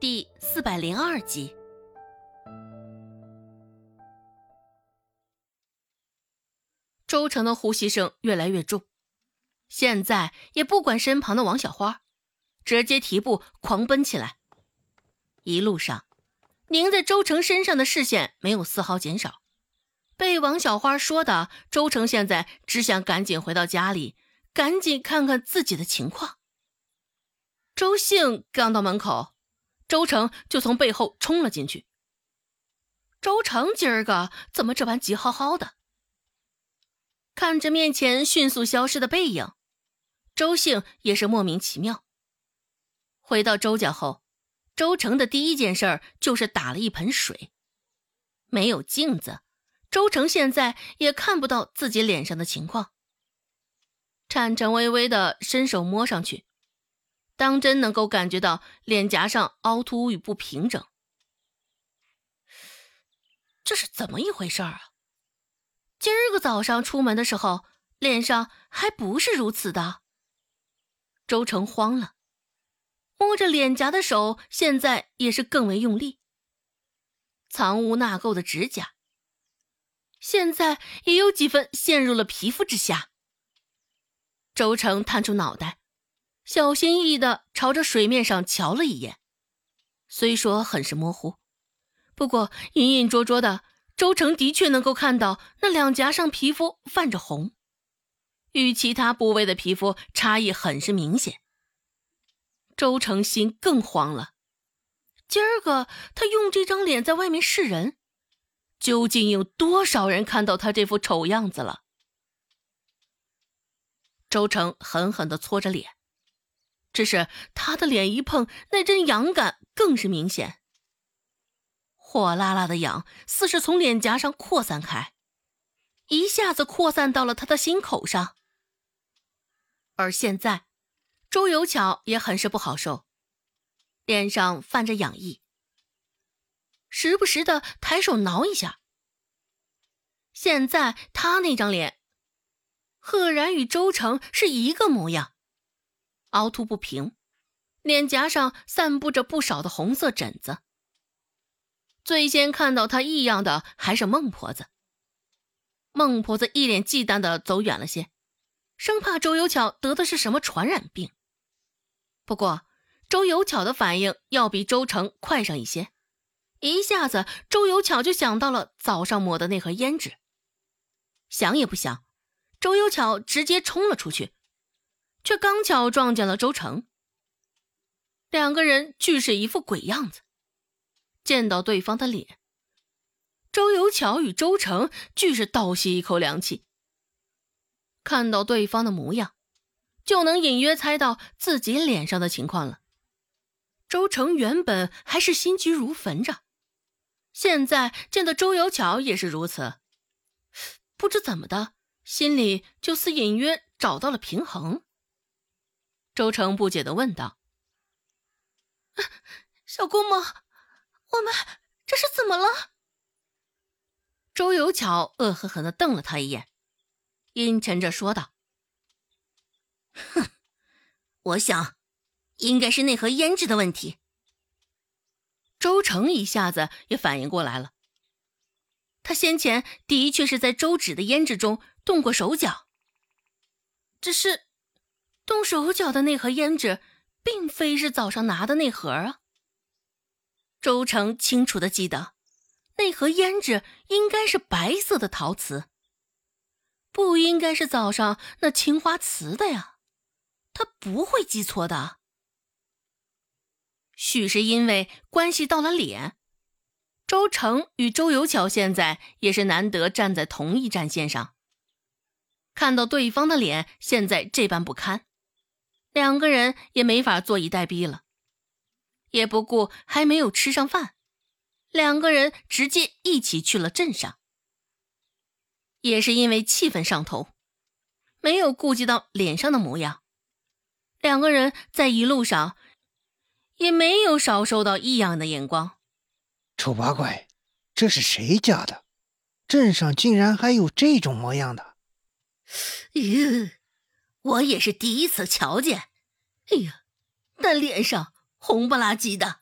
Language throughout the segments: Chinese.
第四百零二集，周成的呼吸声越来越重，现在也不管身旁的王小花，直接提步狂奔起来。一路上，凝在周成身上的视线没有丝毫减少。被王小花说的，周成现在只想赶紧回到家里，赶紧看看自己的情况。周兴刚到门口。周成就从背后冲了进去。周成今儿个怎么这般急吼吼的？看着面前迅速消失的背影，周兴也是莫名其妙。回到周家后，周成的第一件事就是打了一盆水。没有镜子，周成现在也看不到自己脸上的情况。颤颤巍巍的伸手摸上去。当真能够感觉到脸颊上凹凸与不平整，这是怎么一回事儿啊？今儿个早上出门的时候，脸上还不是如此的。周成慌了，摸着脸颊的手现在也是更为用力，藏污纳垢的指甲，现在也有几分陷入了皮肤之下。周成探出脑袋。小心翼翼地朝着水面上瞧了一眼，虽说很是模糊，不过隐隐绰绰的，周成的确能够看到那两颊上皮肤泛着红，与其他部位的皮肤差异很是明显。周成心更慌了，今儿个他用这张脸在外面示人，究竟有多少人看到他这副丑样子了？周成狠狠地搓着脸。只是他的脸一碰，那阵痒感更是明显，火辣辣的痒似是从脸颊上扩散开，一下子扩散到了他的心口上。而现在，周有巧也很是不好受，脸上泛着痒意，时不时的抬手挠一下。现在他那张脸，赫然与周成是一个模样。凹凸不平，脸颊上散布着不少的红色疹子。最先看到他异样的还是孟婆子。孟婆子一脸忌惮的走远了些，生怕周有巧得的是什么传染病。不过周有巧的反应要比周成快上一些，一下子周有巧就想到了早上抹的那盒胭脂，想也不想，周有巧直接冲了出去。却刚巧撞见了周成，两个人俱是一副鬼样子。见到对方的脸，周有巧与周成俱是倒吸一口凉气。看到对方的模样，就能隐约猜到自己脸上的情况了。周成原本还是心急如焚着，现在见到周有巧也是如此，不知怎么的，心里就似隐约找到了平衡。周成不解的问道：“小姑母，我们这是怎么了？”周有巧恶狠狠的瞪了他一眼，阴沉着说道：“哼，我想，应该是那盒胭脂的问题。”周成一下子也反应过来了，他先前的确是在周芷的胭脂中动过手脚，只是。动手脚的那盒胭脂，并非是早上拿的那盒啊。周成清楚的记得，那盒胭脂应该是白色的陶瓷，不应该是早上那青花瓷的呀。他不会记错的。许是因为关系到了脸，周成与周游巧现在也是难得站在同一战线上，看到对方的脸现在这般不堪。两个人也没法坐以待毙了，也不顾还没有吃上饭，两个人直接一起去了镇上。也是因为气氛上头，没有顾及到脸上的模样，两个人在一路上也没有少受到异样的眼光。丑八怪，这是谁家的？镇上竟然还有这种模样的？咦。我也是第一次瞧见，哎呀，那脸上红不拉几的，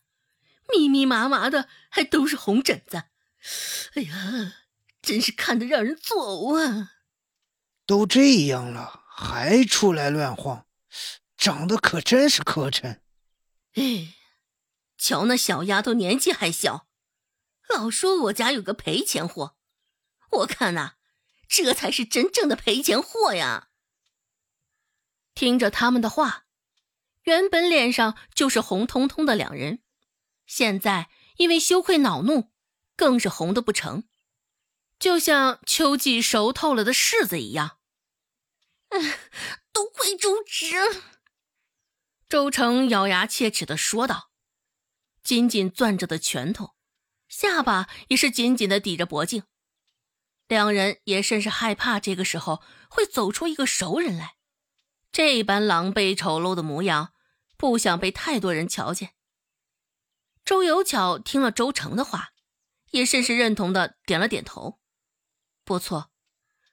密密麻麻的，还都是红疹子。哎呀，真是看得让人作呕啊！都这样了，还出来乱晃，长得可真是磕碜。哎，瞧那小丫头年纪还小，老说我家有个赔钱货，我看呐，这才是真正的赔钱货呀！听着他们的话，原本脸上就是红彤彤的两人，现在因为羞愧恼怒，更是红的不成，就像秋季熟透了的柿子一样。嗯，都怪周芷。周成咬牙切齿的说道，紧紧攥着的拳头，下巴也是紧紧的抵着脖颈，两人也甚是害怕这个时候会走出一个熟人来。这般狼狈丑陋的模样，不想被太多人瞧见。周有巧听了周成的话，也甚是认同的点了点头。不错，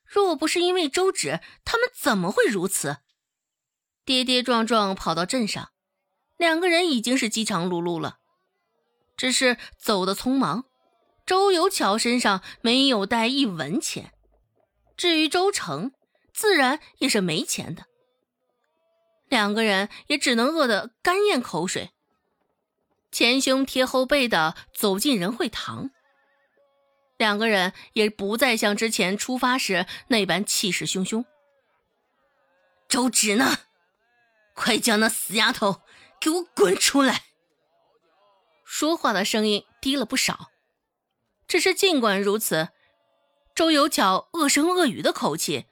若不是因为周芷，他们怎么会如此？跌跌撞撞跑到镇上，两个人已经是饥肠辘辘了，只是走得匆忙。周有巧身上没有带一文钱，至于周成，自然也是没钱的。两个人也只能饿得干咽口水，前胸贴后背的走进仁惠堂。两个人也不再像之前出发时那般气势汹汹。周芷呢？快将那死丫头给我滚出来！说话的声音低了不少，只是尽管如此，周有巧恶声恶语的口气，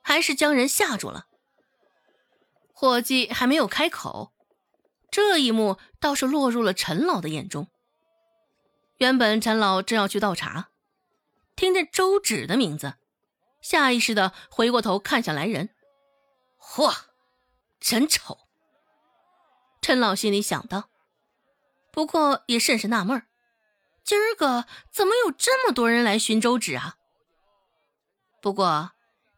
还是将人吓住了。伙计还没有开口，这一幕倒是落入了陈老的眼中。原本陈老正要去倒茶，听见周芷的名字，下意识的回过头看向来人。嚯，真丑！陈老心里想到，不过也甚是纳闷，今儿个怎么有这么多人来寻周芷啊？不过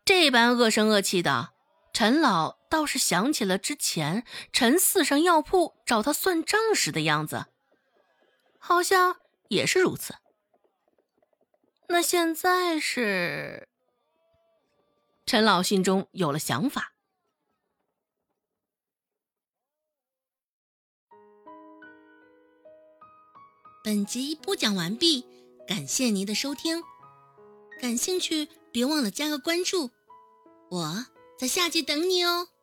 这般恶声恶气的。陈老倒是想起了之前陈四上药铺找他算账时的样子，好像也是如此。那现在是？陈老心中有了想法。本集播讲完毕，感谢您的收听。感兴趣，别忘了加个关注，我。下集等你哦。